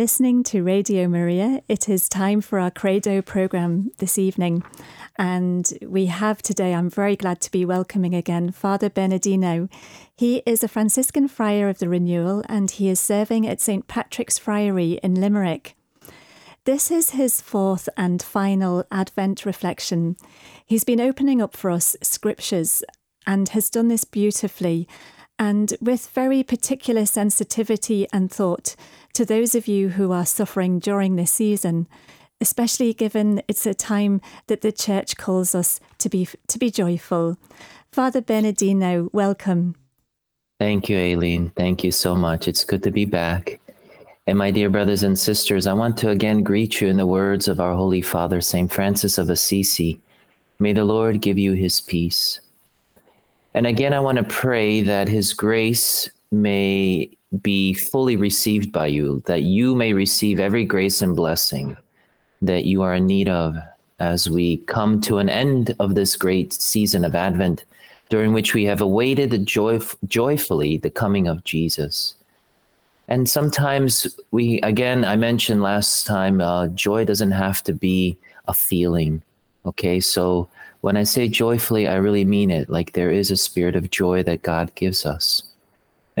Listening to Radio Maria. It is time for our Credo program this evening. And we have today, I'm very glad to be welcoming again Father Bernardino. He is a Franciscan friar of the Renewal and he is serving at St. Patrick's Friary in Limerick. This is his fourth and final Advent reflection. He's been opening up for us scriptures and has done this beautifully and with very particular sensitivity and thought to those of you who are suffering during this season, especially given it's a time that the church calls us to be to be joyful. Father Bernardino, welcome. Thank you, Aileen. Thank you so much. It's good to be back. And my dear brothers and sisters, I want to again greet you in the words of our Holy Father, St. Francis of Assisi. May the Lord give you his peace. And again, I want to pray that His grace may be fully received by you, that you may receive every grace and blessing that you are in need of as we come to an end of this great season of Advent, during which we have awaited joy, joyfully the coming of Jesus. And sometimes we, again, I mentioned last time, uh, joy doesn't have to be a feeling. Okay, so when I say joyfully, I really mean it. Like there is a spirit of joy that God gives us.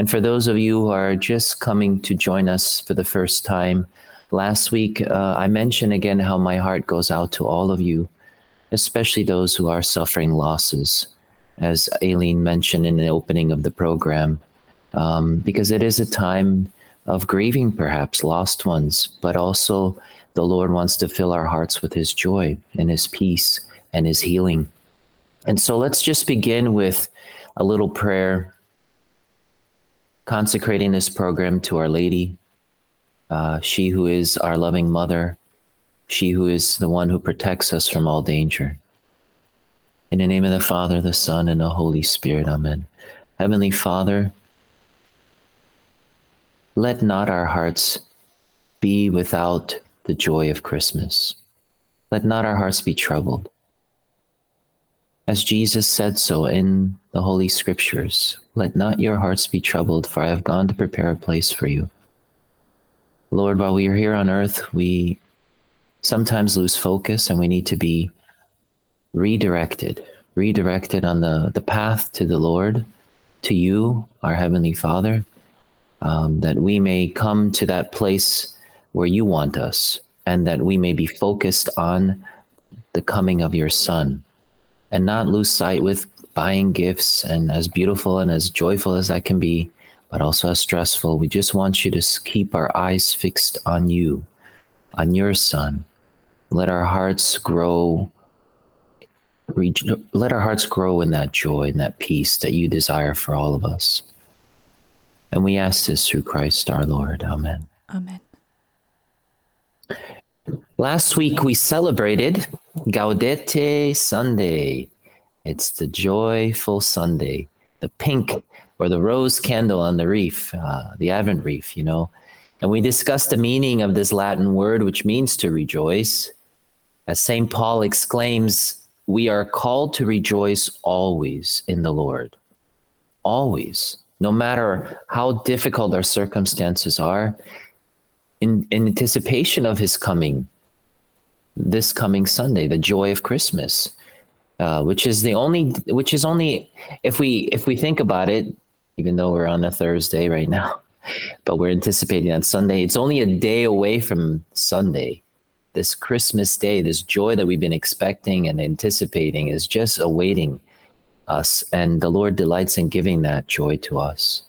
And for those of you who are just coming to join us for the first time, last week uh, I mentioned again how my heart goes out to all of you, especially those who are suffering losses, as Aileen mentioned in the opening of the program, um, because it is a time of grieving, perhaps lost ones, but also the Lord wants to fill our hearts with His joy and His peace and his healing. And so let's just begin with a little prayer consecrating this program to Our Lady, uh, she who is our loving mother, she who is the one who protects us from all danger. In the name of the Father, the Son, and the Holy Spirit, Amen. Heavenly Father, let not our hearts be without the joy of Christmas. Let not our hearts be troubled as Jesus said so in the Holy Scriptures. Let not your hearts be troubled, for I have gone to prepare a place for you. Lord, while we are here on earth, we sometimes lose focus and we need to be redirected, redirected on the, the path to the Lord, to you, our Heavenly Father, um, that we may come to that place where you want us and that we may be focused on the coming of your Son and not lose sight with buying gifts and as beautiful and as joyful as that can be, but also as stressful. We just want you to keep our eyes fixed on you, on your son. Let our hearts grow. Let our hearts grow in that joy and that peace that you desire for all of us. And we ask this through Christ our Lord. Amen. Amen. Last week we celebrated Gaudete Sunday. It's the joyful Sunday, the pink or the rose candle on the reef, uh, the Advent reef, you know. And we discussed the meaning of this Latin word, which means to rejoice. As St. Paul exclaims, we are called to rejoice always in the Lord. Always, no matter how difficult our circumstances are, in, in anticipation of his coming this coming Sunday, the joy of Christmas, uh, which is the only, which is only, if we if we think about it, even though we're on a Thursday right now, but we're anticipating on Sunday. It's only a day away from Sunday. This Christmas day, this joy that we've been expecting and anticipating is just awaiting us, and the Lord delights in giving that joy to us.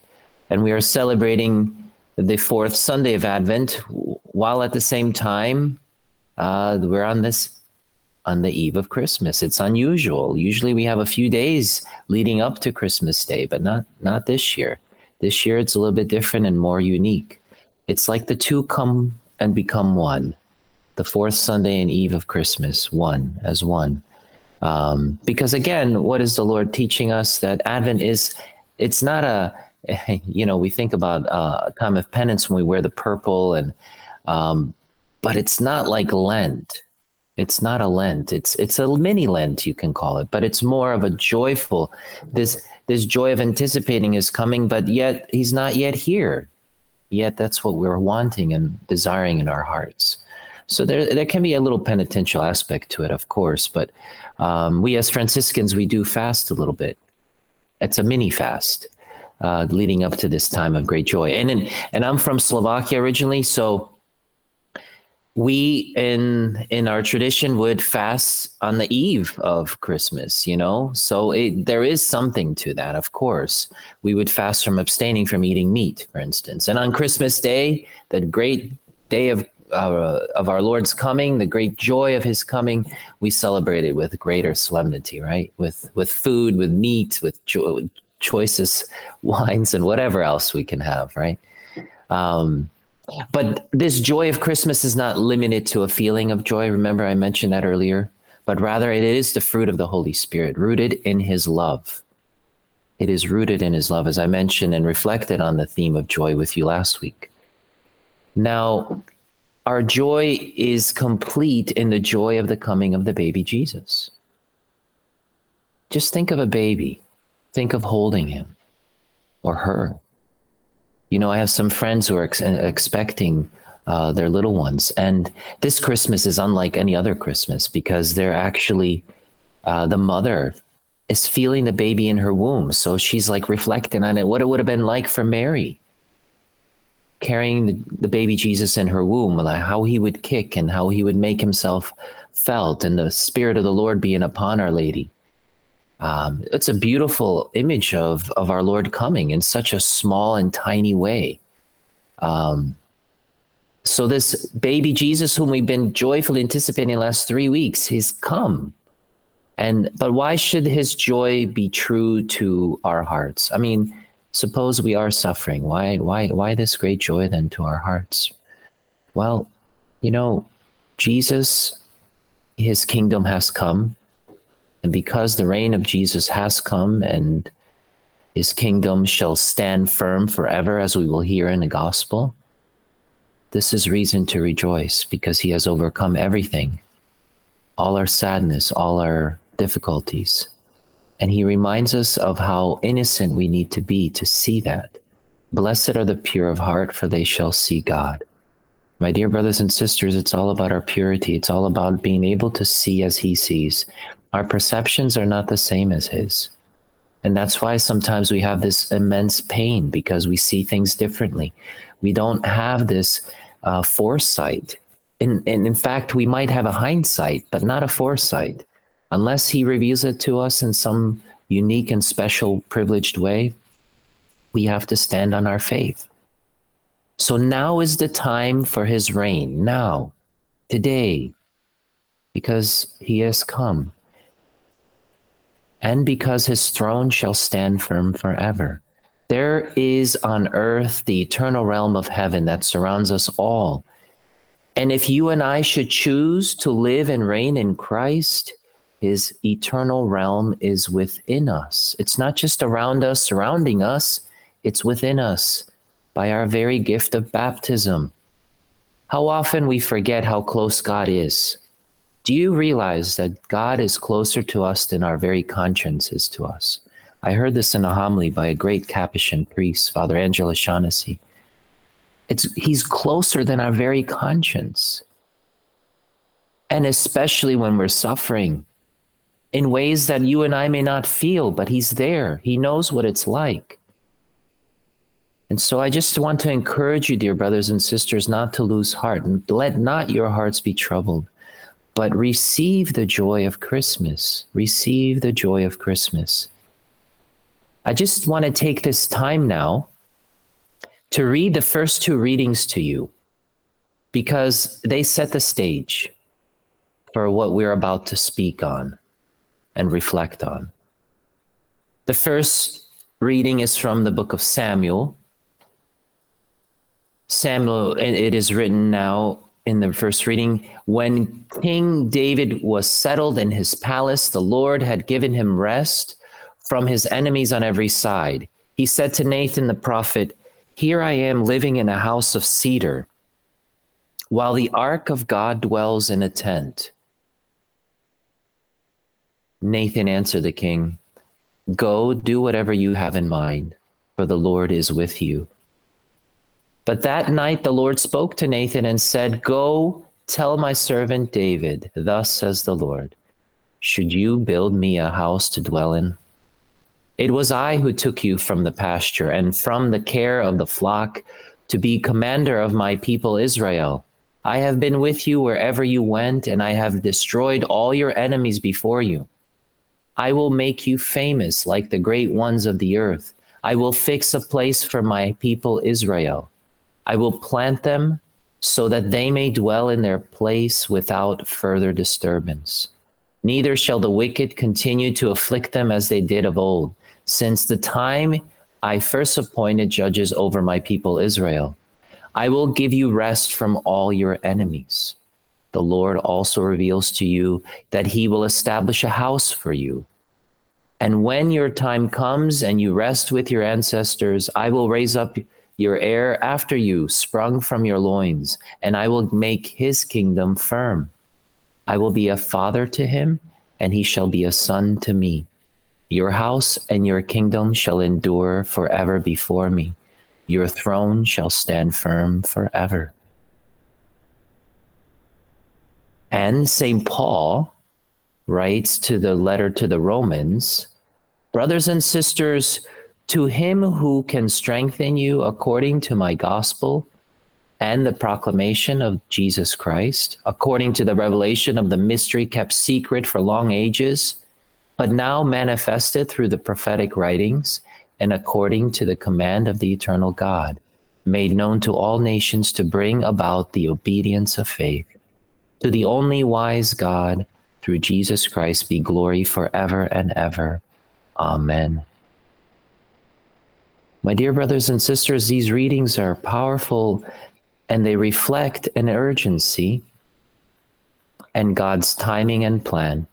And we are celebrating the fourth Sunday of Advent, while at the same time uh, we're on this on the eve of Christmas. It's unusual. Usually we have a few days leading up to Christmas Day, but not not this year. This year it's a little bit different and more unique. It's like the two come and become one. The fourth Sunday and eve of Christmas, one as one. Um, because again, what is the Lord teaching us? That Advent is, it's not a, you know, we think about uh, a time of penance when we wear the purple and um, but it's not like Lent. It's not a Lent. It's it's a mini Lent you can call it, but it's more of a joyful this this joy of anticipating is coming, but yet he's not yet here. yet that's what we're wanting and desiring in our hearts. So there, there can be a little penitential aspect to it, of course, but um, we as Franciscans, we do fast a little bit. It's a mini fast uh, leading up to this time of great joy. And and I'm from Slovakia originally, so we in in our tradition would fast on the eve of christmas you know? So it, there is something to that of course. We would fast from abstaining from eating meat for instance. And on christmas day the great day of uh, of our lord's coming the great joy of his coming we celebrate it with greater solemnity right? With with food with meat with choicest wines and whatever else we can have right? Um but this joy of Christmas is not limited to a feeling of joy. Remember, I mentioned that earlier, but rather it is the fruit of the Holy Spirit, rooted in His love. It is rooted in His love, as I mentioned and reflected on the theme of joy with you last week. Now, our joy is complete in the joy of the coming of the baby Jesus. Just think of a baby, think of holding him or her you know, I have some friends who are ex- expecting uh, their little ones, and this Christmas is unlike any other Christmas because they're actually uh, the mother is feeling the baby in her womb, so she's like reflecting on it, what it would have been like for Mary carrying the, the baby Jesus in her womb, like how he would kick and how he would make himself felt, and the Spirit of the Lord being upon Our Lady um, it's a beautiful image of of our Lord coming in such a small and tiny way. Um, so this baby Jesus, whom we've been joyfully anticipating the last three weeks, he's come. And but why should his joy be true to our hearts? I mean, suppose we are suffering. Why why why this great joy then to our hearts? Well, you know, Jesus, his kingdom has come and because the reign of Jesus has come and his kingdom shall stand firm forever, as we will hear in the gospel, this is reason to rejoice because he has overcome everything, all our sadness, all our difficulties. And he reminds us of how innocent we need to be to see that. Blessed are the pure of heart, for they shall see God. My dear brothers and sisters, it's all about our purity. It's all about being able to see as he sees. Our perceptions are not the same as his. And that's why sometimes we have this immense pain because we see things differently. We don't have this uh, foresight. In, in fact, we might have a hindsight, but not a foresight. Unless he reveals it to us in some unique and special, privileged way, we have to stand on our faith. So now is the time for his reign. Now, today, because he has come and because his throne shall stand firm forever. There is on earth the eternal realm of heaven that surrounds us all. And if you and I should choose to live and reign in Christ, his eternal realm is within us. It's not just around us, surrounding us, it's within us by our very gift of baptism. How often we forget how close God is. Do you realize that God is closer to us than our very conscience is to us? I heard this in a homily by a great Capuchin priest, Father Angelus Shaughnessy. It's, he's closer than our very conscience. And especially when we're suffering in ways that you and I may not feel, but he's there. He knows what it's like. And so I just want to encourage you, dear brothers and sisters, not to lose heart and let not your hearts be troubled but receive the joy of Christmas. Receive the joy of Christmas. I just want to take this time now to read the first two readings to you because they set the stage for what we're about to speak on and reflect on. The first reading is from the book of Samuel. Samuel, it is written now in the first reading when King David was settled in his palace, the Lord had given him rest from his enemies on every side. He said to Nathan the prophet, Here I am living in a house of cedar, while the ark of God dwells in a tent. Nathan answered the king, Go do whatever you have in mind, for the Lord is with you. But that night the Lord spoke to Nathan and said, Go tell my servant David, Thus says the Lord, Should you build me a house to dwell in? It was I who took you from the pasture and from the care of the flock to be commander of my people Israel. I have been with you wherever you went, and I have destroyed all your enemies before you. I will make you famous like the great ones of the earth. I will fix a place for my people Israel. I will plant them so that they may dwell in their place without further disturbance. Neither shall the wicked continue to afflict them as they did of old, since the time I first appointed judges over my people Israel. I will give you rest from all your enemies. The Lord also reveals to you that he will establish a house for you. And when your time comes and you rest with your ancestors, I will raise up your heir after you, sprung from your loins, and I will make his kingdom firm. I will be a father to him, and he shall be a son to me. Your house and your kingdom shall endure forever before me. Your throne shall stand firm forever. And St. Paul writes to the letter to the Romans Brothers and sisters, to him who can strengthen you according to my gospel and the proclamation of Jesus Christ, according to the revelation of the mystery kept secret for long ages, but now manifested through the prophetic writings and according to the command of the eternal God, made known to all nations to bring about the obedience of faith. To the only wise God, through Jesus Christ, be glory forever and ever. Amen. My dear brothers and sisters, these readings are powerful and they reflect an urgency and God's timing and plan.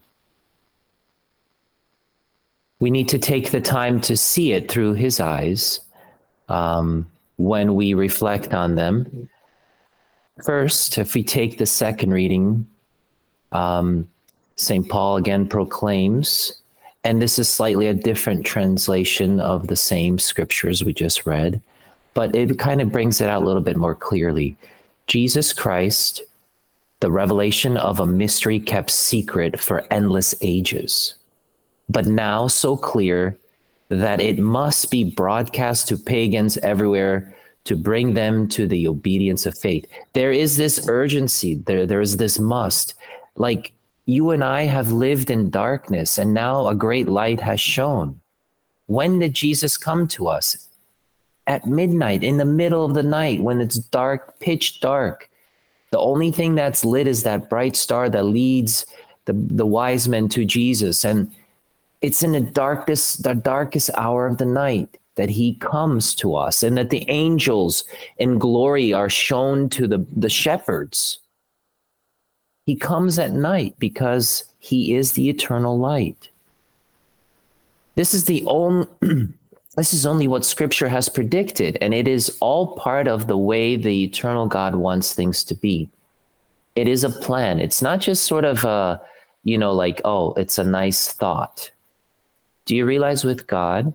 We need to take the time to see it through His eyes um, when we reflect on them. First, if we take the second reading, um, St. Paul again proclaims and this is slightly a different translation of the same scriptures we just read, but it kind of brings it out a little bit more clearly. Jesus Christ, the revelation of a mystery kept secret for endless ages, but now so clear that it must be broadcast to pagans everywhere to bring them to the obedience of faith. There is this urgency, there, there is this must. Like you and I have lived in darkness, and now a great light has shone. When did Jesus come to us? At midnight, in the middle of the night, when it's dark, pitch dark. The only thing that's lit is that bright star that leads the, the wise men to Jesus. And it's in the darkest, the darkest hour of the night that he comes to us, and that the angels in glory are shown to the, the shepherds he comes at night because he is the eternal light. This is the only this is only what scripture has predicted and it is all part of the way the eternal God wants things to be. It is a plan. It's not just sort of a you know like oh, it's a nice thought. Do you realize with God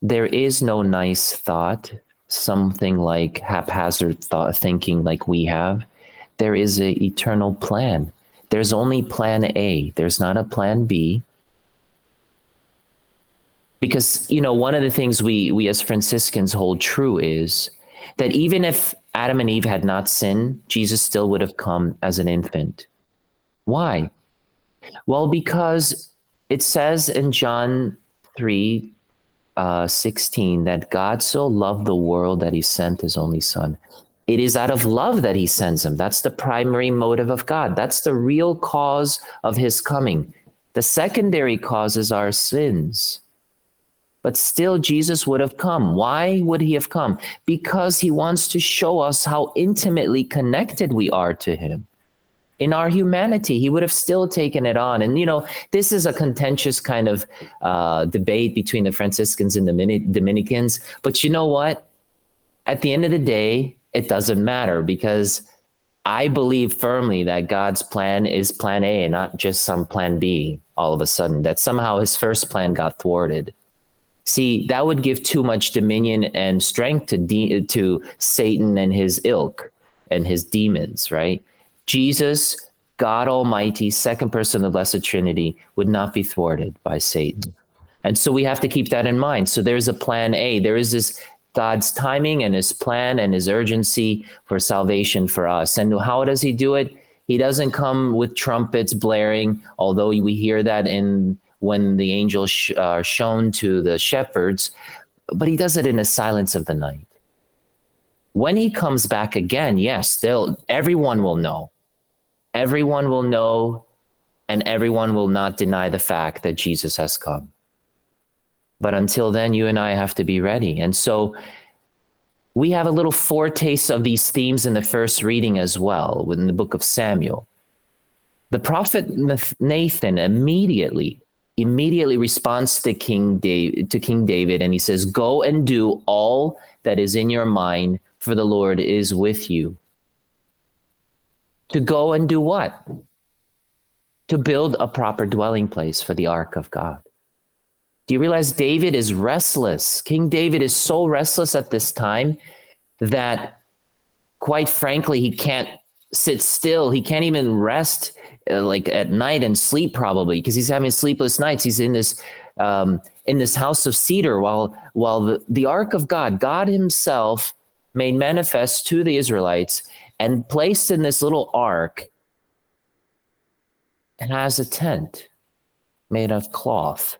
there is no nice thought, something like haphazard thought thinking like we have there is an eternal plan. There's only plan A, there's not a plan B. Because, you know, one of the things we, we as Franciscans hold true is that even if Adam and Eve had not sinned, Jesus still would have come as an infant. Why? Well, because it says in John 3 uh, 16 that God so loved the world that he sent his only son. It is out of love that he sends him. That's the primary motive of God. That's the real cause of his coming. The secondary causes are sins. But still, Jesus would have come. Why would he have come? Because he wants to show us how intimately connected we are to him. In our humanity, he would have still taken it on. And, you know, this is a contentious kind of uh, debate between the Franciscans and the Dominicans. But you know what? At the end of the day, it doesn't matter because I believe firmly that God's plan is plan A not just some plan B all of a sudden, that somehow his first plan got thwarted. See, that would give too much dominion and strength to de- to Satan and his ilk and his demons, right? Jesus, God Almighty, second person of the Blessed Trinity, would not be thwarted by Satan. And so we have to keep that in mind. So there's a plan A. There is this God's timing and his plan and his urgency for salvation for us. And how does he do it? He doesn't come with trumpets blaring, although we hear that in when the angels sh- are shown to the shepherds, but he does it in the silence of the night. When he comes back again, yes, they'll everyone will know. Everyone will know and everyone will not deny the fact that Jesus has come. But until then, you and I have to be ready. And so we have a little foretaste of these themes in the first reading as well, in the book of Samuel. The prophet Nathan immediately immediately responds to King David, to King David and he says, "Go and do all that is in your mind, for the Lord is with you." To go and do what? To build a proper dwelling place for the ark of God. Do you realize David is restless? King David is so restless at this time that quite frankly he can't sit still. He can't even rest uh, like at night and sleep probably because he's having sleepless nights. He's in this um, in this house of cedar while while the, the ark of God, God Himself, made manifest to the Israelites and placed in this little ark and has a tent made of cloth.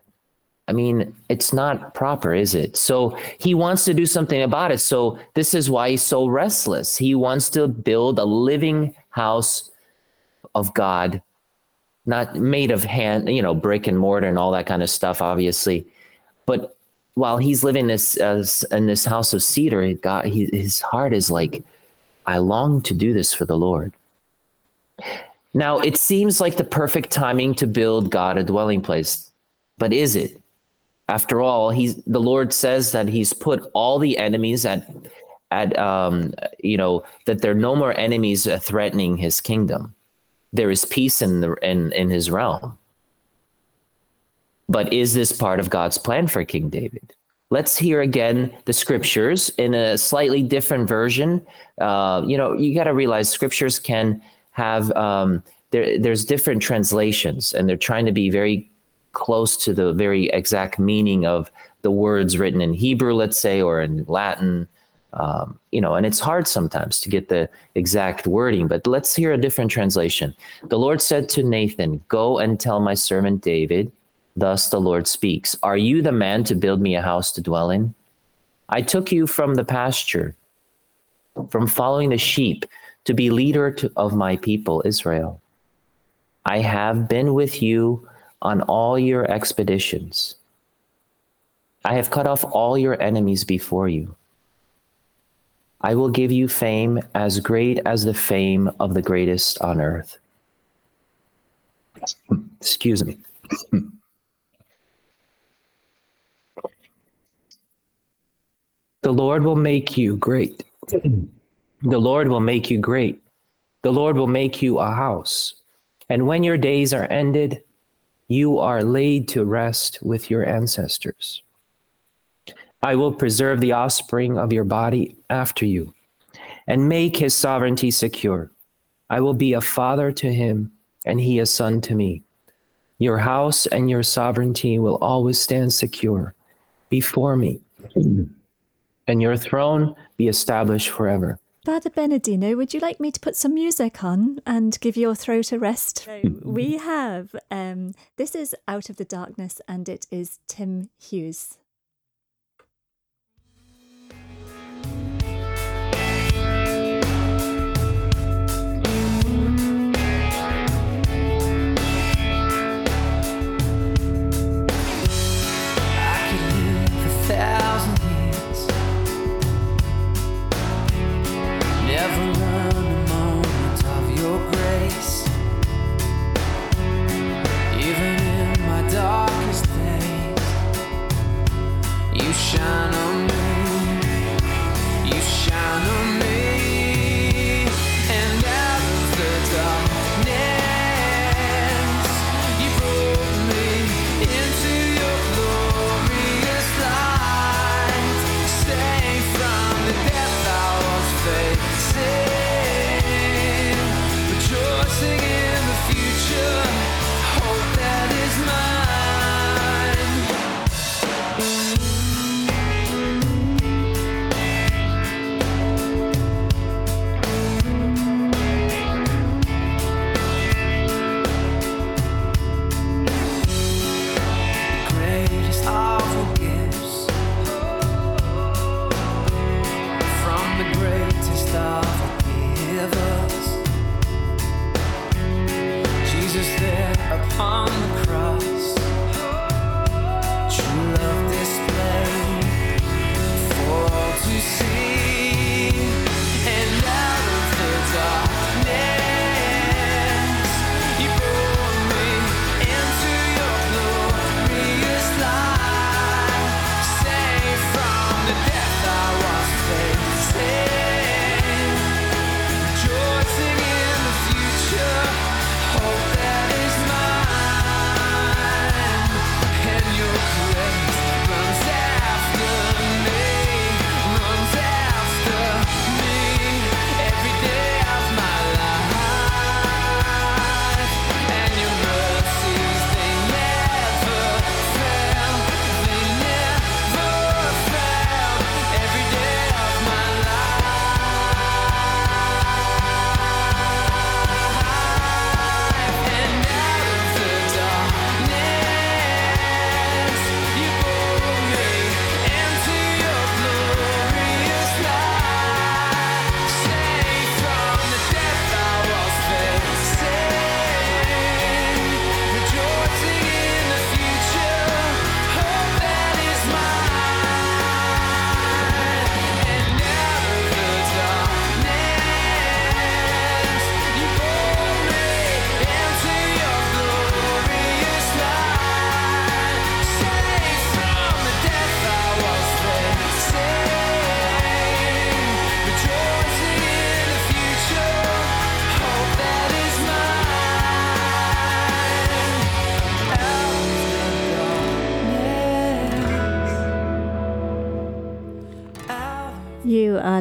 I mean, it's not proper, is it? So he wants to do something about it. So this is why he's so restless. He wants to build a living house of God, not made of hand, you know, brick and mortar and all that kind of stuff, obviously. But while he's living this in this house of cedar, God, he, his heart is like, I long to do this for the Lord. Now, it seems like the perfect timing to build God a dwelling place, but is it? After all, he's the Lord says that He's put all the enemies at at um, you know that there are no more enemies threatening His kingdom there is peace in the in in his realm. But is this part of God's plan for King David? Let's hear again the scriptures in a slightly different version. Uh, you know, you got to realize scriptures can have um, there. There's different translations, and they're trying to be very close to the very exact meaning of the words written in Hebrew, let's say, or in Latin um, you know, and it's hard sometimes to get the exact wording, but let's hear a different translation. The Lord said to Nathan, Go and tell my servant David, thus the Lord speaks, Are you the man to build me a house to dwell in? I took you from the pasture, from following the sheep, to be leader to, of my people, Israel. I have been with you on all your expeditions. I have cut off all your enemies before you. I will give you fame as great as the fame of the greatest on earth. Excuse me. the Lord will make you great. The Lord will make you great. The Lord will make you a house. And when your days are ended, you are laid to rest with your ancestors. I will preserve the offspring of your body after you and make his sovereignty secure. I will be a father to him, and he a son to me. Your house and your sovereignty will always stand secure before me, and your throne be established forever. Father Bernardino, would you like me to put some music on and give your throat a rest? So we have um, this is Out of the Darkness, and it is Tim Hughes.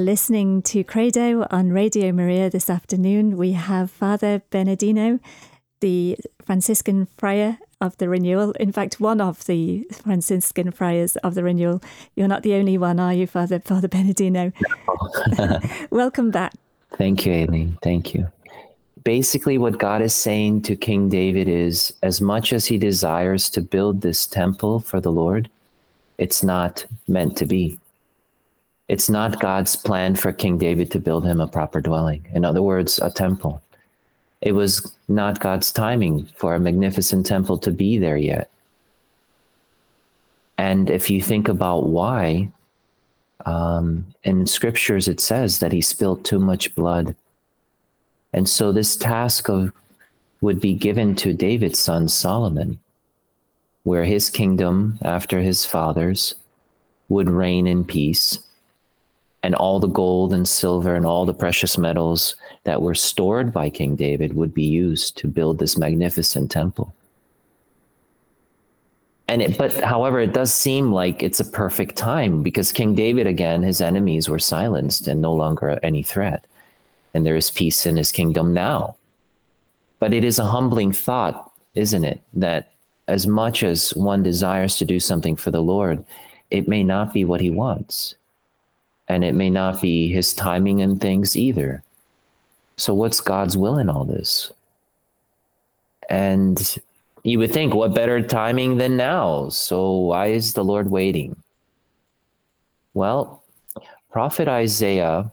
Listening to Credo on Radio Maria this afternoon. We have Father Bernardino, the Franciscan friar of the renewal. In fact, one of the Franciscan friars of the renewal. You're not the only one, are you, Father Father Bernardino? No. Welcome back. Thank you, Aileen. Thank you. Basically, what God is saying to King David is as much as he desires to build this temple for the Lord, it's not meant to be it's not God's plan for King David to build him a proper dwelling. In other words, a temple. It was not God's timing for a magnificent temple to be there yet. And if you think about why, um, in scriptures it says that he spilled too much blood. And so this task of would be given to David's son Solomon, where his kingdom, after his father's, would reign in peace and all the gold and silver and all the precious metals that were stored by King David would be used to build this magnificent temple. And it, but however, it does seem like it's a perfect time because King David, again, his enemies were silenced and no longer any threat. And there is peace in his kingdom now. But it is a humbling thought, isn't it? That as much as one desires to do something for the Lord, it may not be what he wants and it may not be his timing and things either. So, what's God's will in all this? And you would think, what better timing than now? So, why is the Lord waiting? Well, Prophet Isaiah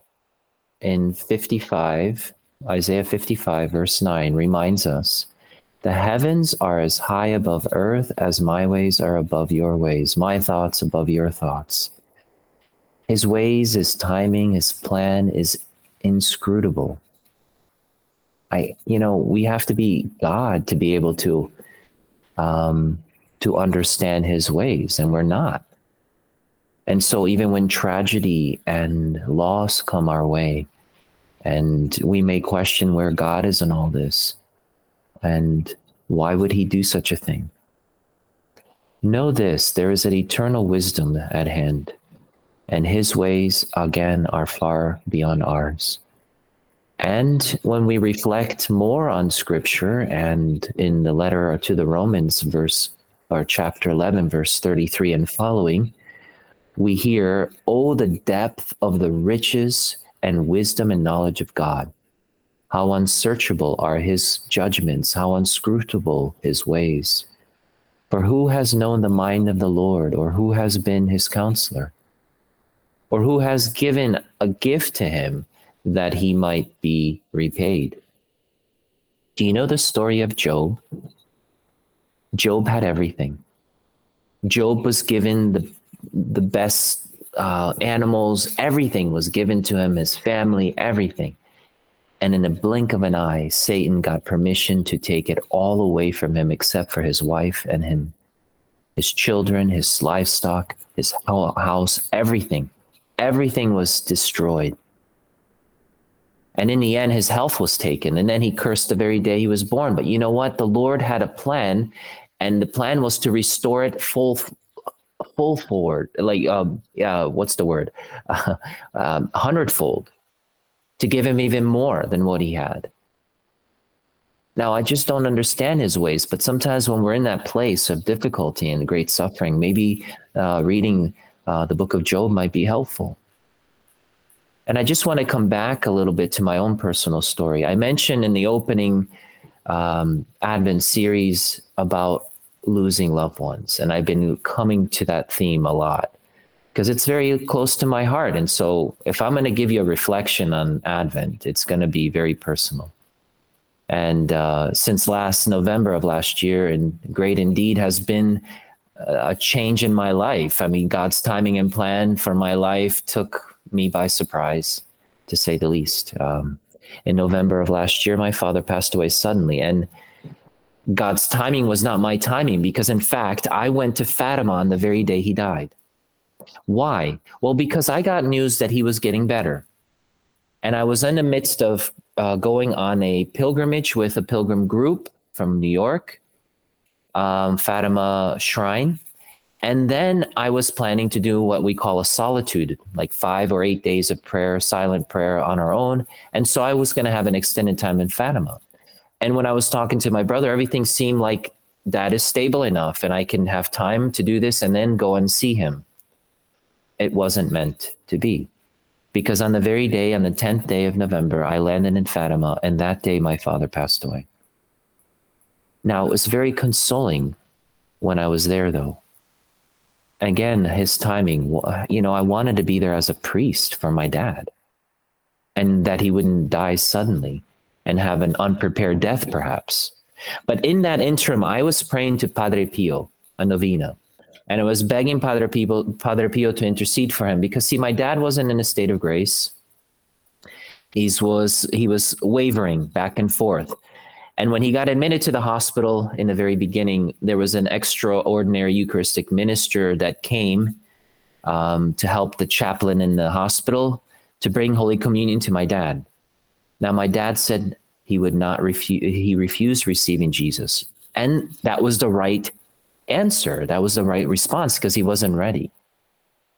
in 55, Isaiah 55, verse 9, reminds us the heavens are as high above earth as my ways are above your ways, my thoughts above your thoughts. His ways, his timing, his plan is inscrutable. I, you know, we have to be God to be able to, um, to understand His ways, and we're not. And so, even when tragedy and loss come our way, and we may question where God is in all this, and why would He do such a thing? Know this: there is an eternal wisdom at hand and his ways again are far beyond ours. And when we reflect more on scripture and in the letter to the Romans, verse or chapter 11, verse 33 and following, we hear, Oh, the depth of the riches and wisdom and knowledge of God. How unsearchable are his judgments, how unscrutable his ways. For who has known the mind of the Lord, or who has been his counselor? Or who has given a gift to him that he might be repaid. Do you know the story of Job? Job had everything. Job was given the the best uh, animals, everything was given to him, his family, everything. And in a blink of an eye, Satan got permission to take it all away from him except for his wife and him, his children, his livestock, his house, everything everything was destroyed. And in the end, his health was taken. And then he cursed the very day he was born. But you know what? The Lord had a plan, and the plan was to restore it full full forward like um yeah what's the word uh, um, hundredfold to give him even more than what he had now i just don't understand his ways but sometimes when we're in that place of difficulty and great suffering maybe uh, reading uh, the book of Job might be helpful. And I just want to come back a little bit to my own personal story. I mentioned in the opening um, Advent series about losing loved ones, and I've been coming to that theme a lot because it's very close to my heart. And so, if I'm going to give you a reflection on Advent, it's going to be very personal. And uh, since last November of last year, and great indeed has been a change in my life. I mean, God's timing and plan for my life took me by surprise, to say the least. Um, in November of last year, my father passed away suddenly, and God's timing was not my timing because, in fact, I went to Fatima on the very day he died. Why? Well, because I got news that he was getting better. And I was in the midst of uh, going on a pilgrimage with a pilgrim group from New York um, Fatima Shrine. And then I was planning to do what we call a solitude, like five or eight days of prayer, silent prayer on our own. And so I was going to have an extended time in Fatima. And when I was talking to my brother, everything seemed like that is stable enough and I can have time to do this and then go and see him. It wasn't meant to be. Because on the very day, on the 10th day of November, I landed in Fatima, and that day my father passed away. Now, it was very consoling when I was there, though. Again, his timing, you know, I wanted to be there as a priest for my dad and that he wouldn't die suddenly and have an unprepared death, perhaps. But in that interim, I was praying to Padre Pio, a novena, and I was begging Padre Pio, Padre Pio to intercede for him because, see, my dad wasn't in a state of grace. He was he was wavering back and forth. And when he got admitted to the hospital in the very beginning, there was an extraordinary Eucharistic minister that came um, to help the chaplain in the hospital to bring Holy Communion to my dad. Now, my dad said he would not refuse, he refused receiving Jesus. And that was the right answer. That was the right response because he wasn't ready.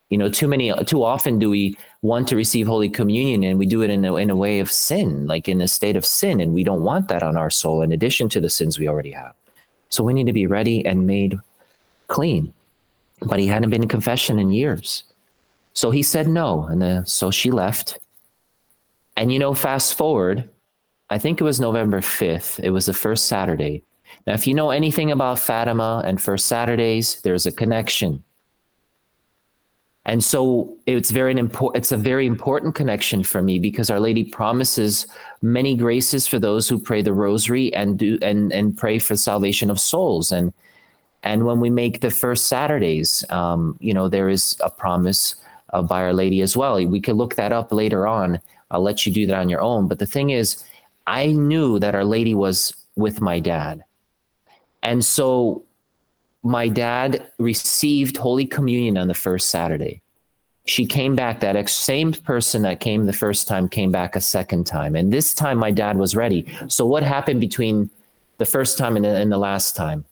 You know, too many, too often do we want to receive Holy Communion and we do it in a, in a way of sin, like in a state of sin, and we don't want that on our soul in addition to the sins we already have. So we need to be ready and made clean. But he hadn't been in confession in years. So he said no. And the, so she left. And, you know, fast forward, I think it was November 5th. It was the first Saturday. Now, if you know anything about Fatima and First Saturdays, there's a connection. And so it's very important. It's a very important connection for me because Our Lady promises many graces for those who pray the Rosary and do and and pray for salvation of souls. And and when we make the first Saturdays, um, you know, there is a promise uh, by Our Lady as well. We could look that up later on. I'll let you do that on your own. But the thing is, I knew that Our Lady was with my dad. And so my dad received Holy Communion on the first Saturday. She came back, that ex- same person that came the first time came back a second time. And this time my dad was ready. So what happened between the first time and the, and the last time?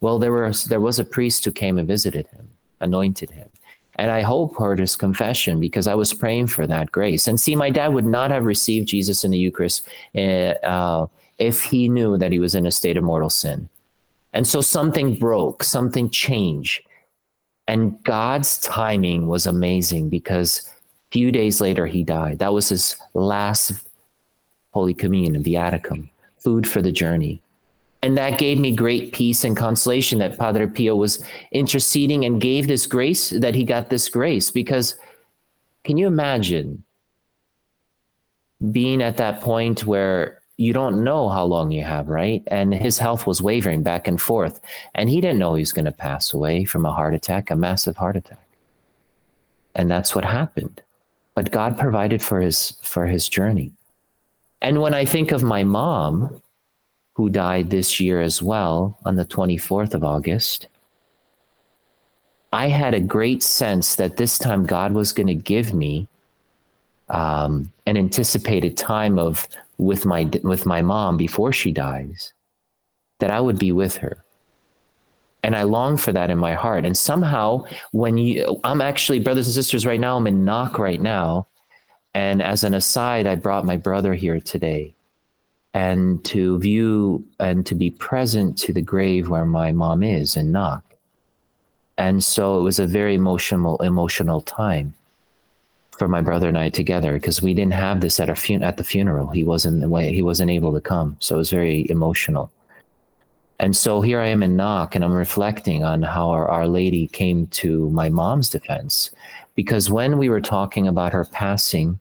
Well, there was there was a priest who came and visited him, anointed him. And I hope heard his confession because I was praying for that grace. And see, my dad would not have received Jesus in the Eucharist uh, uh, if he knew that he was in a state of mortal sin. And so something broke, something changed. And God's timing was amazing because a few days later he died. That was his last Holy Communion, Viaticum, food for the journey. And that gave me great peace and consolation that Padre Pio was interceding and gave this grace, that he got this grace. Because can you imagine being at that point where you don't know how long you have, right? And his health was wavering back and forth. And he didn't know he was going to pass away from a heart attack, a massive heart attack. And that's what happened. But God provided for his for his journey. And when I think of my mom, who died this year as well on the 24th of August, I had a great sense that this time God was going to give me um, an anticipated time of with my with my mom before she dies that I would be with her. And I long for that in my heart. And somehow when you I'm actually brothers and sisters right now, I'm in Knock right now. And as an aside, I brought my brother here today and to view and to be present to the grave where my mom is in Knock. And so it was a very emotional emotional time for my brother and I together because we didn't have this at our fun- at the funeral. He wasn't the way he wasn't able to come, so it was very emotional. And so here I am in Knock, and I'm reflecting on how our, our Lady came to my mom's defense, because when we were talking about her passing,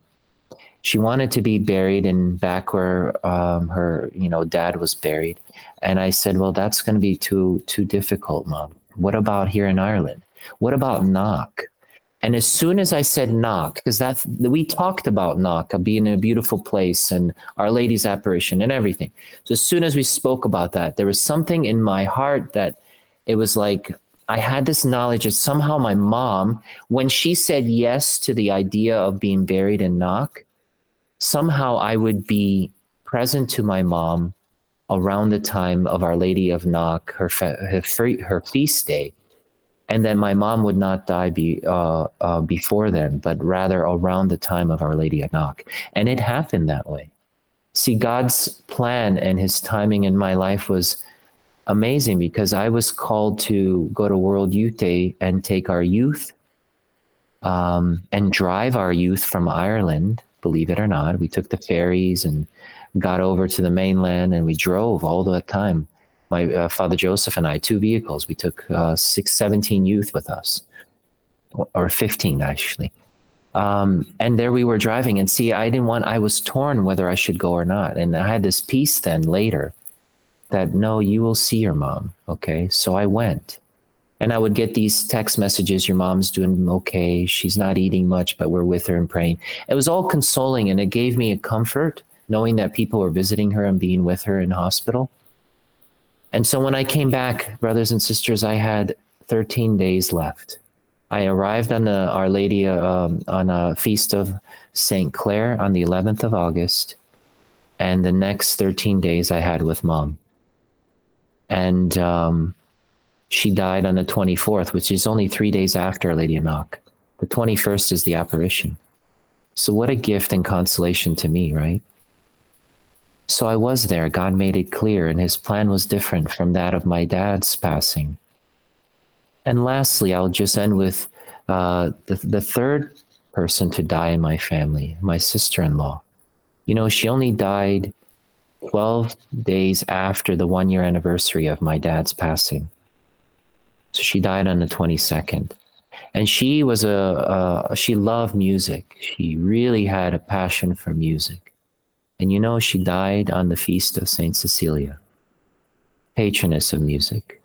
she wanted to be buried in back where um, her you know dad was buried, and I said, well, that's going to be too too difficult, mom. What about here in Ireland? What about Knock? And as soon as I said knock, because that we talked about knock uh, being a beautiful place and Our Lady's apparition and everything. So as soon as we spoke about that, there was something in my heart that it was like I had this knowledge that somehow my mom, when she said yes to the idea of being buried in knock, somehow I would be present to my mom around the time of Our Lady of Knock, her, her, her feast day and then my mom would not die be, uh, uh, before then, but rather around the time of Our Lady of Knock. And it happened that way. See, God's plan and His timing in my life was amazing because I was called to go to World Youth Day and take our youth um, and drive our youth from Ireland. Believe it or not, we took the ferries and got over to the mainland, and we drove all the time. My uh, father Joseph and I, two vehicles. We took uh, six, 17 youth with us, or 15 actually. Um, and there we were driving, and see, I didn't want. I was torn whether I should go or not, and I had this peace then later that no, you will see your mom. Okay. So I went. And I would get these text messages your mom's doing okay. She's not eating much, but we're with her and praying. It was all consoling and it gave me a comfort knowing that people were visiting her and being with her in hospital. And so when I came back, brothers and sisters, I had 13 days left. I arrived on the Our Lady um, on a feast of St. Clare on the 11th of August. And the next 13 days I had with mom and um, she died on the 24th, which is only three days after Lady Knock. The 21st is the apparition. So, what a gift and consolation to me, right? So, I was there. God made it clear, and his plan was different from that of my dad's passing. And lastly, I'll just end with uh, the, the third person to die in my family, my sister in law. You know, she only died 12 days after the one year anniversary of my dad's passing. So she died on the 22nd. And she was a, a, she loved music. She really had a passion for music. And you know, she died on the feast of Saint Cecilia, patroness of music.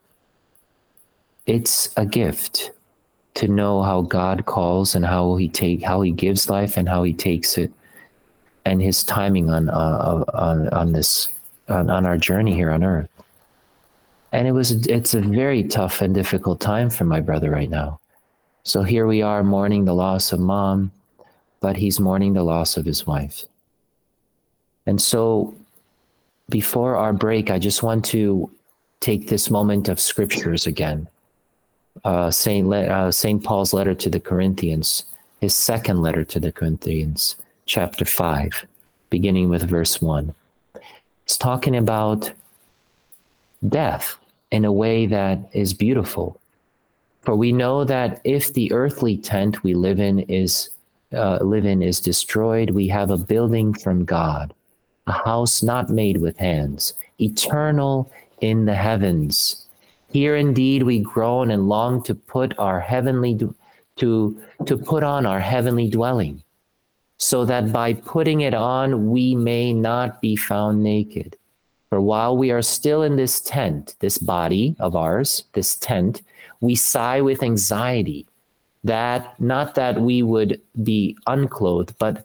It's a gift to know how God calls and how he take how he gives life and how he takes it and his timing on uh, on on this on, on our journey here on earth. And it was it's a very tough and difficult time for my brother right now. So here we are mourning the loss of mom, but he's mourning the loss of his wife. And so before our break, I just want to take this moment of scriptures again. Uh, Saint, Le- uh, Saint Paul's letter to the Corinthians, his second letter to the Corinthians chapter 5, beginning with verse 1. It's talking about death in a way that is beautiful. For we know that if the earthly tent we live in is uh, live in is destroyed, we have a building from God, a house not made with hands, eternal in the heavens. Here indeed we groan and long to put our heavenly to to put on our heavenly dwelling so that by putting it on, we may not be found naked. For while we are still in this tent, this body of ours, this tent, we sigh with anxiety that not that we would be unclothed, but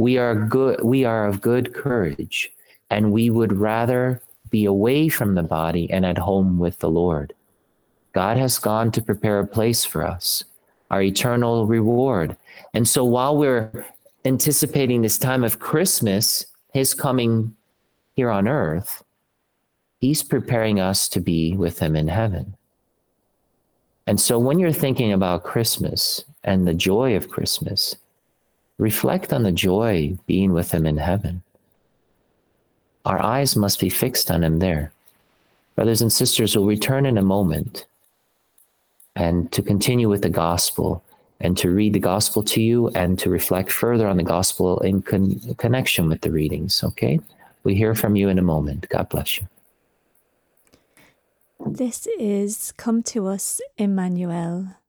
we are good we are of good courage and we would rather be away from the body and at home with the lord god has gone to prepare a place for us our eternal reward and so while we're anticipating this time of Christmas, his coming here on earth, he's preparing us to be with him in heaven. And so when you're thinking about Christmas and the joy of Christmas, reflect on the joy being with him in heaven. Our eyes must be fixed on him there. Brothers and sisters, we'll return in a moment and to continue with the gospel and to read the gospel to you and to reflect further on the gospel in con- connection with the readings. Okay? We hear from you in a moment. God bless you. This is Come to Us, Emmanuel.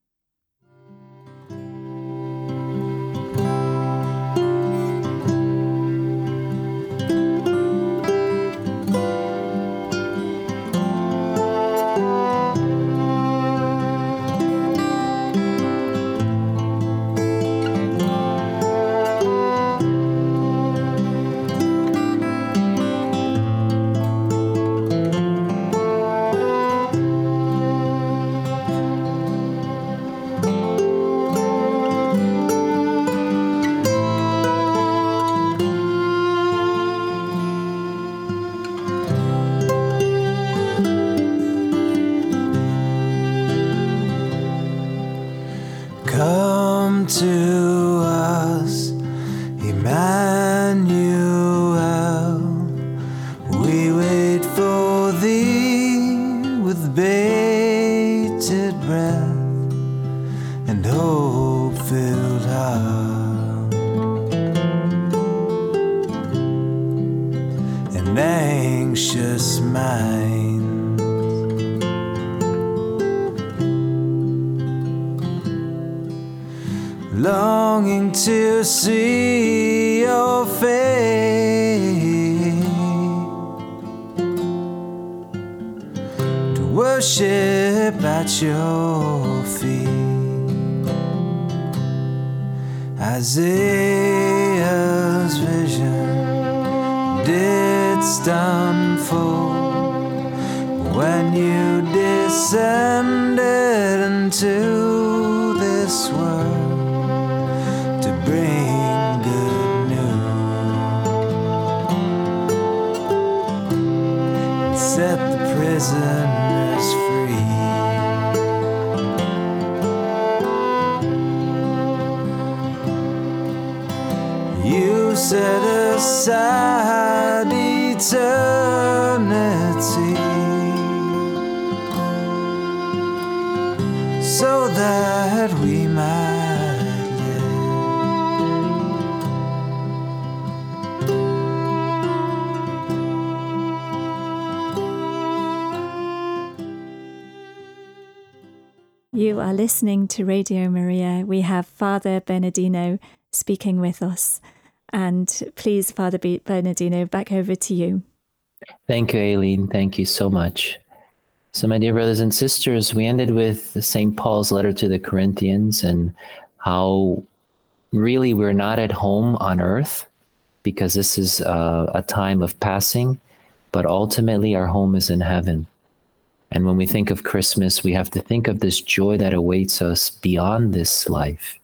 Feet. Isaiah's vision did full when you descended into this world to bring good news set the prisoners aside eternity so that we might live. You are listening to Radio Maria. We have Father Bernardino speaking with us. And please, Father Bernardino, back over to you. Thank you, Aileen. Thank you so much. So, my dear brothers and sisters, we ended with St. Paul's letter to the Corinthians and how really we're not at home on earth because this is uh, a time of passing, but ultimately our home is in heaven. And when we think of Christmas, we have to think of this joy that awaits us beyond this life.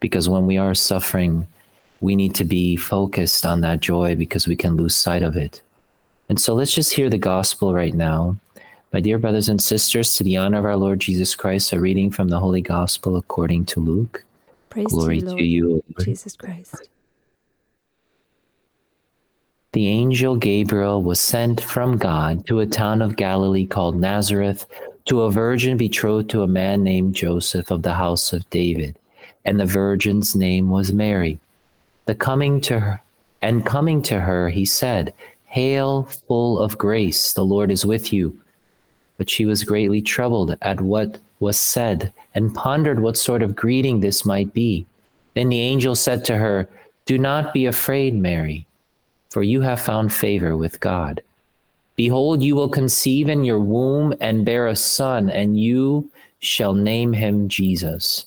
Because when we are suffering, we need to be focused on that joy because we can lose sight of it. And so let's just hear the gospel right now. My dear brothers and sisters, to the honor of our Lord Jesus Christ, a reading from the Holy Gospel according to Luke. Praise Glory to you, to you, Lord. Jesus Christ. The angel Gabriel was sent from God to a town of Galilee called Nazareth to a virgin betrothed to a man named Joseph of the house of David, and the virgin's name was Mary. The coming to her and coming to her, he said, Hail, full of grace, the Lord is with you. But she was greatly troubled at what was said, and pondered what sort of greeting this might be. Then the angel said to her, Do not be afraid, Mary for you have found favor with God. Behold, you will conceive in your womb and bear a son, and you shall name him Jesus.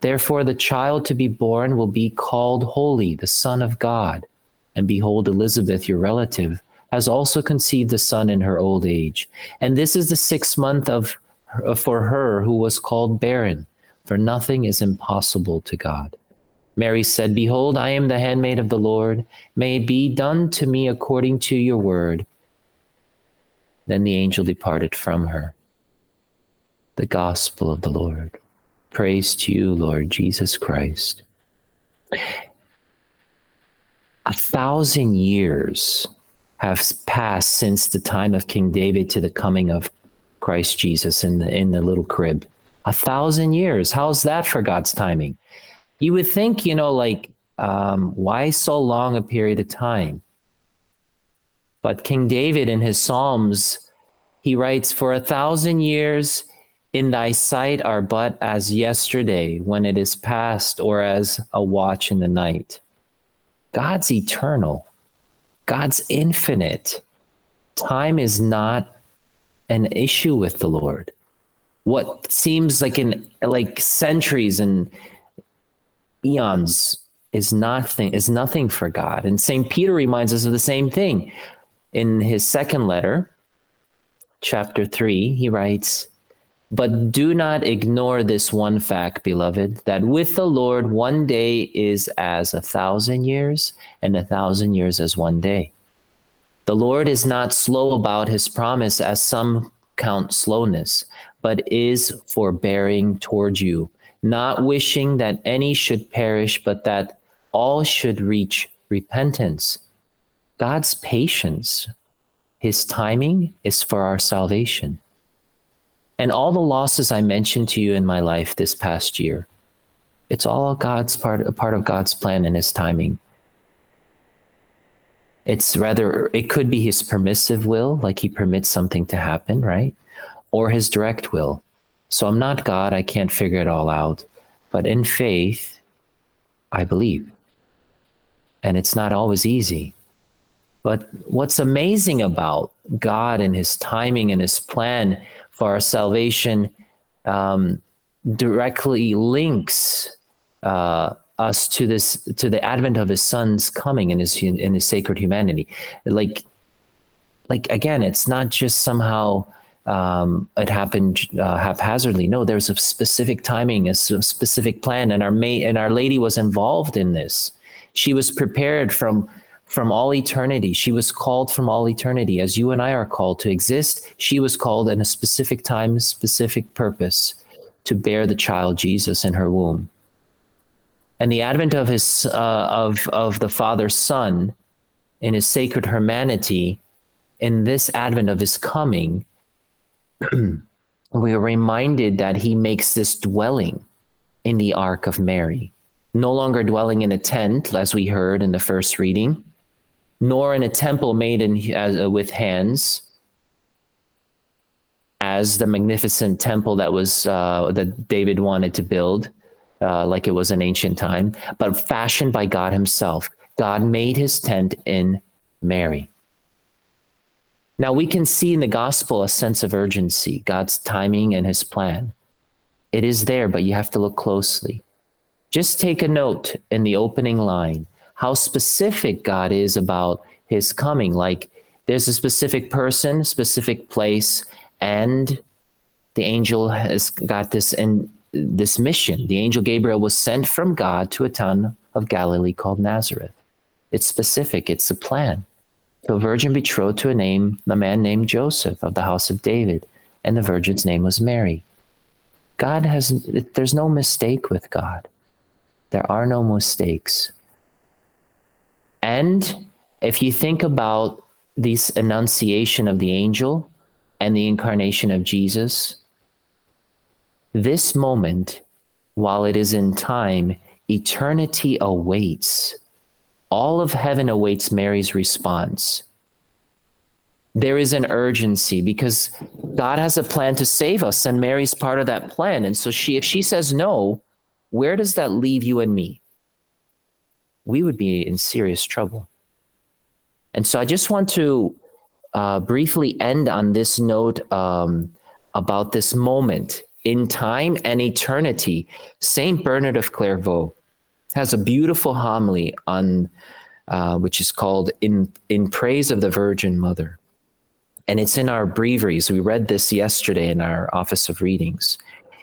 Therefore, the child to be born will be called Holy, the Son of God. And behold, Elizabeth, your relative, has also conceived a son in her old age. And this is the sixth month of for her who was called barren, for nothing is impossible to God. Mary said, Behold, I am the handmaid of the Lord. May it be done to me according to your word. Then the angel departed from her. The gospel of the Lord. Praise to you, Lord Jesus Christ. A thousand years have passed since the time of King David to the coming of Christ Jesus in the in the little crib. A thousand years. How's that for God's timing? You would think, you know, like, um, why so long a period of time? But King David in his Psalms, he writes, For a thousand years in thy sight are but as yesterday when it is past, or as a watch in the night. God's eternal, God's infinite. Time is not an issue with the Lord. What seems like like centuries and eons is nothing is nothing for God. And St. Peter reminds us of the same thing. In his second letter, chapter 3, he writes, But do not ignore this one fact, beloved, that with the Lord one day is as a thousand years, and a thousand years as one day. The Lord is not slow about his promise, as some count slowness, but is forbearing toward you, not wishing that any should perish, but that all should reach repentance. God's patience, his timing is for our salvation. And all the losses I mentioned to you in my life this past year, it's all God's part, a part of God's plan and his timing. It's rather, it could be his permissive will, like he permits something to happen, right? Or his direct will. So I'm not God, I can't figure it all out. But in faith, I believe. And it's not always easy. But what's amazing about God and his timing and his plan for our salvation um, directly links uh, us to this to the advent of his son's coming in his in his sacred humanity. Like like again it's not just somehow um, it happened uh, haphazardly. No there's a specific timing a specific plan and our mate and our lady was involved in this. She was prepared from from all eternity. She was called from all eternity. As you and i are called to exist she was called in a specific time specific purpose to bear the child jesus in her womb. And the advent of his uh, of of the Father's Son in his sacred humanity, in this advent of his coming, we are reminded that he makes this dwelling in the ark of Mary, no longer dwelling in a tent, as we heard in the first reading, nor in a temple made in uh, with hands, as the magnificent temple that was uh, that David wanted to build uh, like it was in ancient time, but fashioned by God Himself. God made His tent in Mary. Now we can see in the gospel a sense of urgency, God's timing and His plan. It is there, but you have to look closely. Just take a note in the opening line how specific God is about His coming. Like there's a specific person, specific place, and the angel has got this in this mission. The angel Gabriel was sent from God to a town of Galilee called Nazareth. It's specific, it's a plan. A virgin betrothed to a name, a man named Joseph of the house of David, and the virgin's name was Mary. God has, there's no mistake with God. There are no mistakes. And if you think about this annunciation of the angel and the incarnation of Jesus, this moment, while it is in time, eternity awaits. All of heaven awaits Mary's response. There is an urgency because God has a plan to save us, and Mary's part of that plan. And so she, if she says no, where does that leave you and me? We would be in serious trouble. And so I just want to uh, briefly end on this note um, about this moment in time and eternity. Saint Bernard of Clairvaux has a beautiful homily on, uh, which is called "In in Praise of the Virgin Mother," and it's in our breviaries. We read this yesterday in our Office of Readings.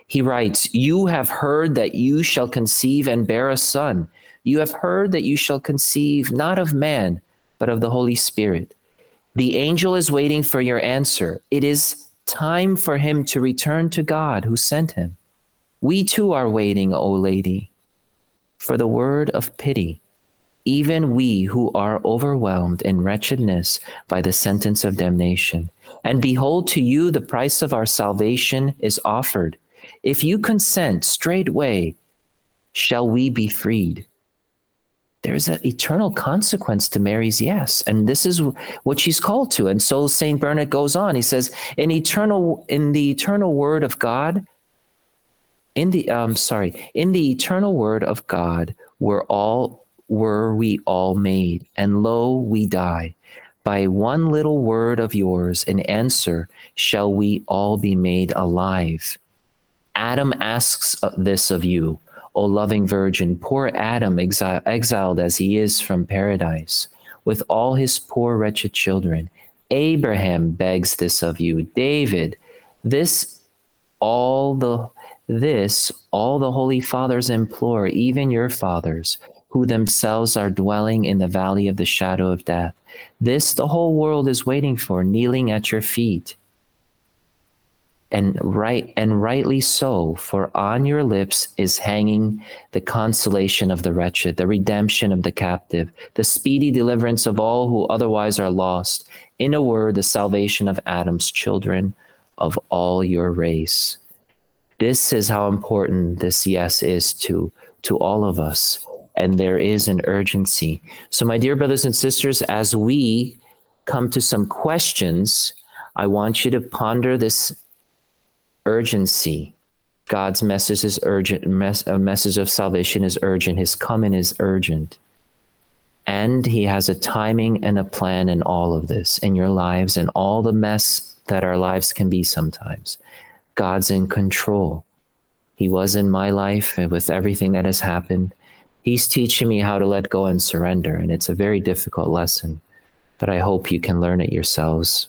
He writes, "You have heard that you shall conceive and bear a son. You have heard that you shall conceive not of man, but of the Holy Spirit." The angel is waiting for your answer. It is time for him to return to God who sent him. We too are waiting, O Lady, for the word of pity, even we who are overwhelmed in wretchedness by the sentence of damnation. And behold, to you the price of our salvation is offered. If you consent straightway, shall we be freed there's an eternal consequence to Mary's yes. And this is what she's called to. And so St. Bernard goes on. He says, in eternal, in the eternal word of God, in the um sorry, in the eternal word of God were all were we all made, and lo we die. By one little word of yours in answer shall we all be made alive. Adam asks this of you O loving Virgin, poor Adam, exi- exiled as he is from paradise, with all his poor wretched children. Abraham begs this of you. David, this all the this all the holy fathers implore, even your fathers, who themselves are dwelling in the valley of the shadow of death. This the whole world is waiting for, kneeling at your feet. And right and rightly so, for on your lips is hanging the consolation of the wretched, the redemption of the captive, the speedy deliverance of all who otherwise are lost. In a word, the salvation of Adam's children, of all your race. This is how important this yes is to to all of us and there is an urgency. So, my dear brothers and sisters, as we come to some questions, I want you to ponder this urgency. God's message is urgent, a message of salvation is urgent, His coming is urgent. And He has a timing and a plan in all of this, in your lives, and all the mess that our lives can be sometimes. God's in control. He was in my life and with everything that has happened he's teaching me how to let go and surrender. And it's a very difficult lesson, but I hope you can learn it yourselves.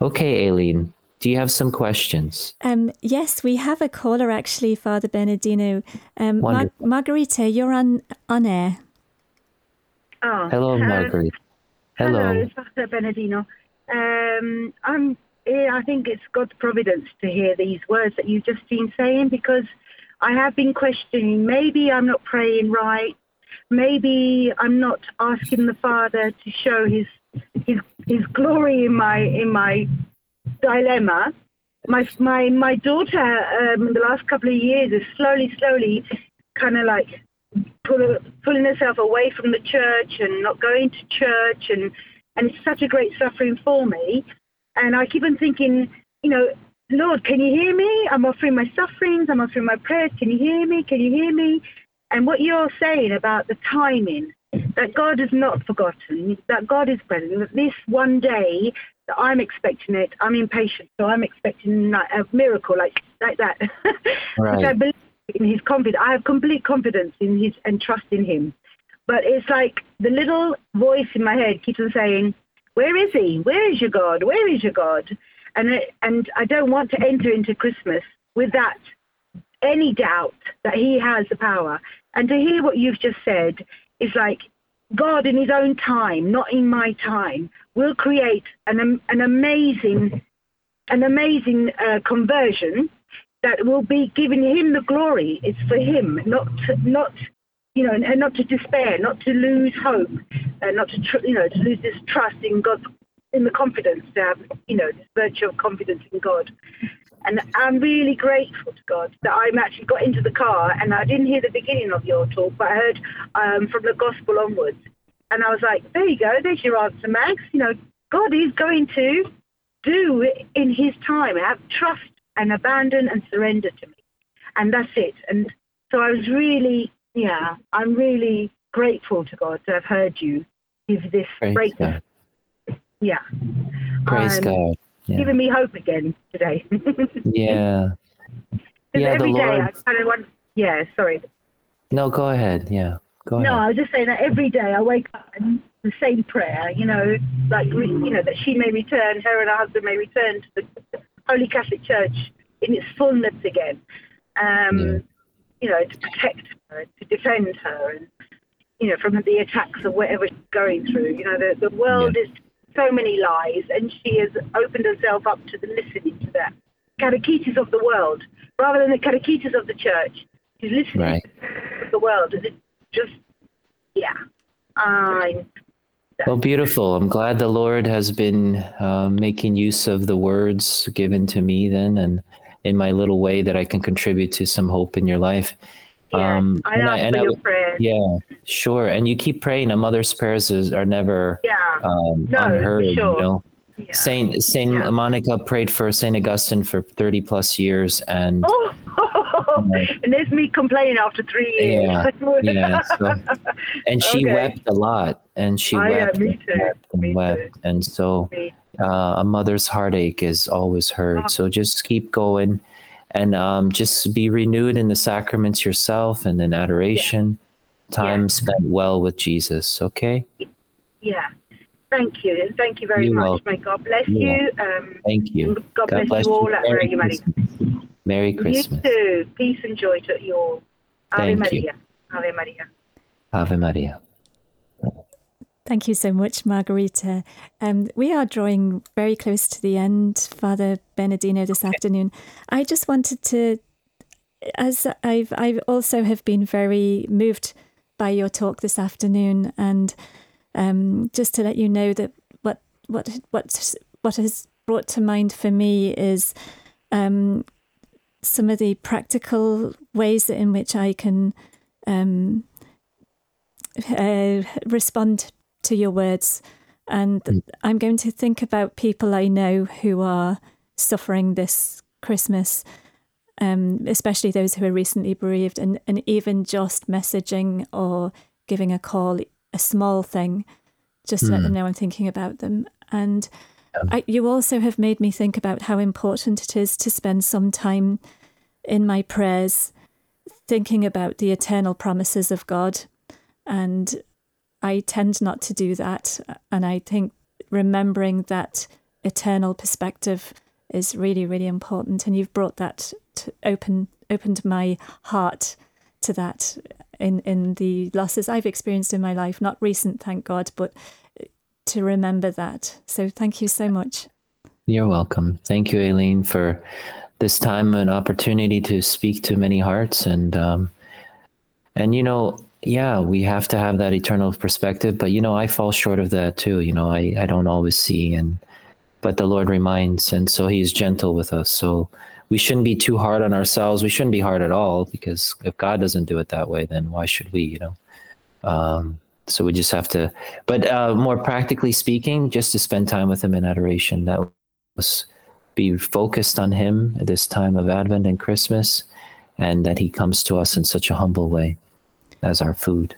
Okay, Aileen, do you have some questions? Um, yes, we have a caller actually, Father Bernardino. Um, Mar- Margarita, you're on, on air. Oh, hello, Margarita. Hello. Hello, Father Bernardino. Um, I'm, I think it's God's providence to hear these words that you've just been saying because – I have been questioning. Maybe I'm not praying right. Maybe I'm not asking the Father to show His His His glory in my in my dilemma. My my my daughter, um, in the last couple of years, is slowly, slowly, kind of like pull, pulling herself away from the church and not going to church, and and it's such a great suffering for me. And I keep on thinking, you know, Lord, can you hear me? I'm offering my sufferings, I'm offering my prayers. Can you hear me? Can you hear me? And what you're saying about the timing, that God has not forgotten, that God is present, that this one day I'm expecting it, I'm impatient, so I'm expecting a miracle like like that. Right. I believe in His confidence. I have complete confidence in His and trust in Him. But it's like the little voice in my head keeps on saying, "Where is He? Where is your God? Where is your God?" And, and I don't want to enter into Christmas with that, any doubt that he has the power. And to hear what you've just said is like God in his own time, not in my time, will create an, an amazing, an amazing uh, conversion that will be giving him the glory. It's for him, not not you know, and not to despair, not to lose hope, uh, not to tr- you know to lose this trust in God's in the confidence to have, you know, this virtue of confidence in God. And I'm really grateful to God that I actually got into the car and I didn't hear the beginning of your talk, but I heard um, from the gospel onwards. And I was like, there you go, there's your answer, Max. You know, God is going to do it in his time. Have trust and abandon and surrender to me. And that's it. And so I was really, yeah, I'm really grateful to God to have heard you give this breakthrough yeah. Praise um, God. Yeah. Giving me hope again today. yeah. Yeah, every the day Lord... I kind of want. Yeah, sorry. No, go ahead. Yeah, go ahead. No, I was just saying that every day I wake up and the same prayer. You know, like you know that she may return, her and her husband may return to the Holy Catholic Church in its fullness again. Um, yeah. You know, to protect her, to defend her, and you know from the attacks of whatever she's going through. You know, the the world yeah. is so many lies, and she has opened herself up to the listening to that catechesis of the world rather than the catechesis of the church. She's listening right. to the world. Just, yeah. Um, well, beautiful. I'm glad the Lord has been uh, making use of the words given to me then, and in my little way that I can contribute to some hope in your life. Yeah, um, I ask I, for I. Yeah, sure. And you keep praying. A mother's prayers is, are never yeah. um, no, unheard. Sure. You know, yeah. Saint Saint yeah. Monica prayed for Saint Augustine for thirty plus years, and oh, and there's me complaining after three years. Yeah, yeah. So, and she okay. wept a lot, and she oh, wept, yeah, and wept and me wept, too. and so uh, a mother's heartache is always heard. Oh. So just keep going and um, just be renewed in the sacraments yourself and in adoration. Yeah. Time spent well with Jesus. Okay. Yeah. Thank you. Thank you very You're much. welcome. May God bless you. Um, Thank you. God, God bless, bless, you all at. Merry Christmas. You too. Peace and joy to you all. Ave Maria. Ave Maria. Ave Maria. Thank you so much, Margarita. Um, we are drawing very close to the end, Father Bernardino, this afternoon. I just wanted to, as I've, I also have been very moved by your talk this afternoon, and um, just to let you know that what what what what has brought to mind for me is um, some of the practical ways in which I can um, uh, respond to your words. And mm. I'm going to think about people I know who are suffering this Christmas, um, especially those who are recently bereaved, and, and even just messaging or giving a call, a small thing, just to mm. let them mm. know I'm thinking about them. And I, you also have made me think about how important it is to spend some time in my prayers thinking about the eternal promises of God and I tend not to do that. And I think remembering that eternal perspective is really, really important. And you've brought that to open, opened my heart to that in, in the losses I've experienced in my life, not recent, thank God, but to remember that. So thank you so much. You're welcome. Thank you, Aileen, for this time and opportunity to speak to many hearts. And, um, and you know, yeah, we have to have that eternal perspective. But you know, I fall short of that too. You know, I, I don't always see and but the Lord reminds and so he's gentle with us. So we shouldn't be too hard on ourselves. We shouldn't be hard at all because if God doesn't do it that way, then why should we, you know? Um, so we just have to but uh, more practically speaking, just to spend time with him in adoration. That was be focused on him at this time of Advent and Christmas and that he comes to us in such a humble way as our food.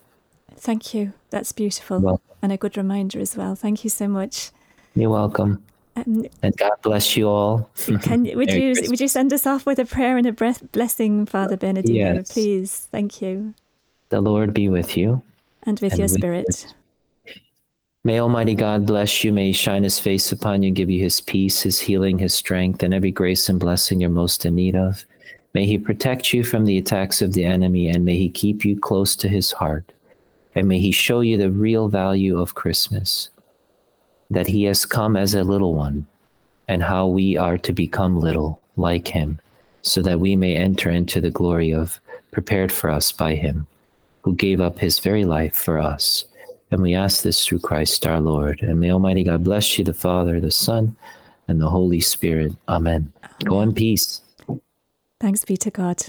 Thank you. That's beautiful well, and a good reminder as well. Thank you so much. You're welcome. Um, and God bless you all. Can, would you Christmas. would you send us off with a prayer and a breath blessing, Father Bernardino, yes. please? Thank you. The Lord be with you. And with and your spirit. May Almighty God bless you. May He shine His face upon you, give you His peace, His healing, His strength, and every grace and blessing you're most in need of. May he protect you from the attacks of the enemy, and may he keep you close to his heart. And may he show you the real value of Christmas, that he has come as a little one, and how we are to become little like him, so that we may enter into the glory of prepared for us by him, who gave up his very life for us. And we ask this through Christ our Lord. And may Almighty God bless you, the Father, the Son, and the Holy Spirit. Amen. Go in peace. Thanks be to God.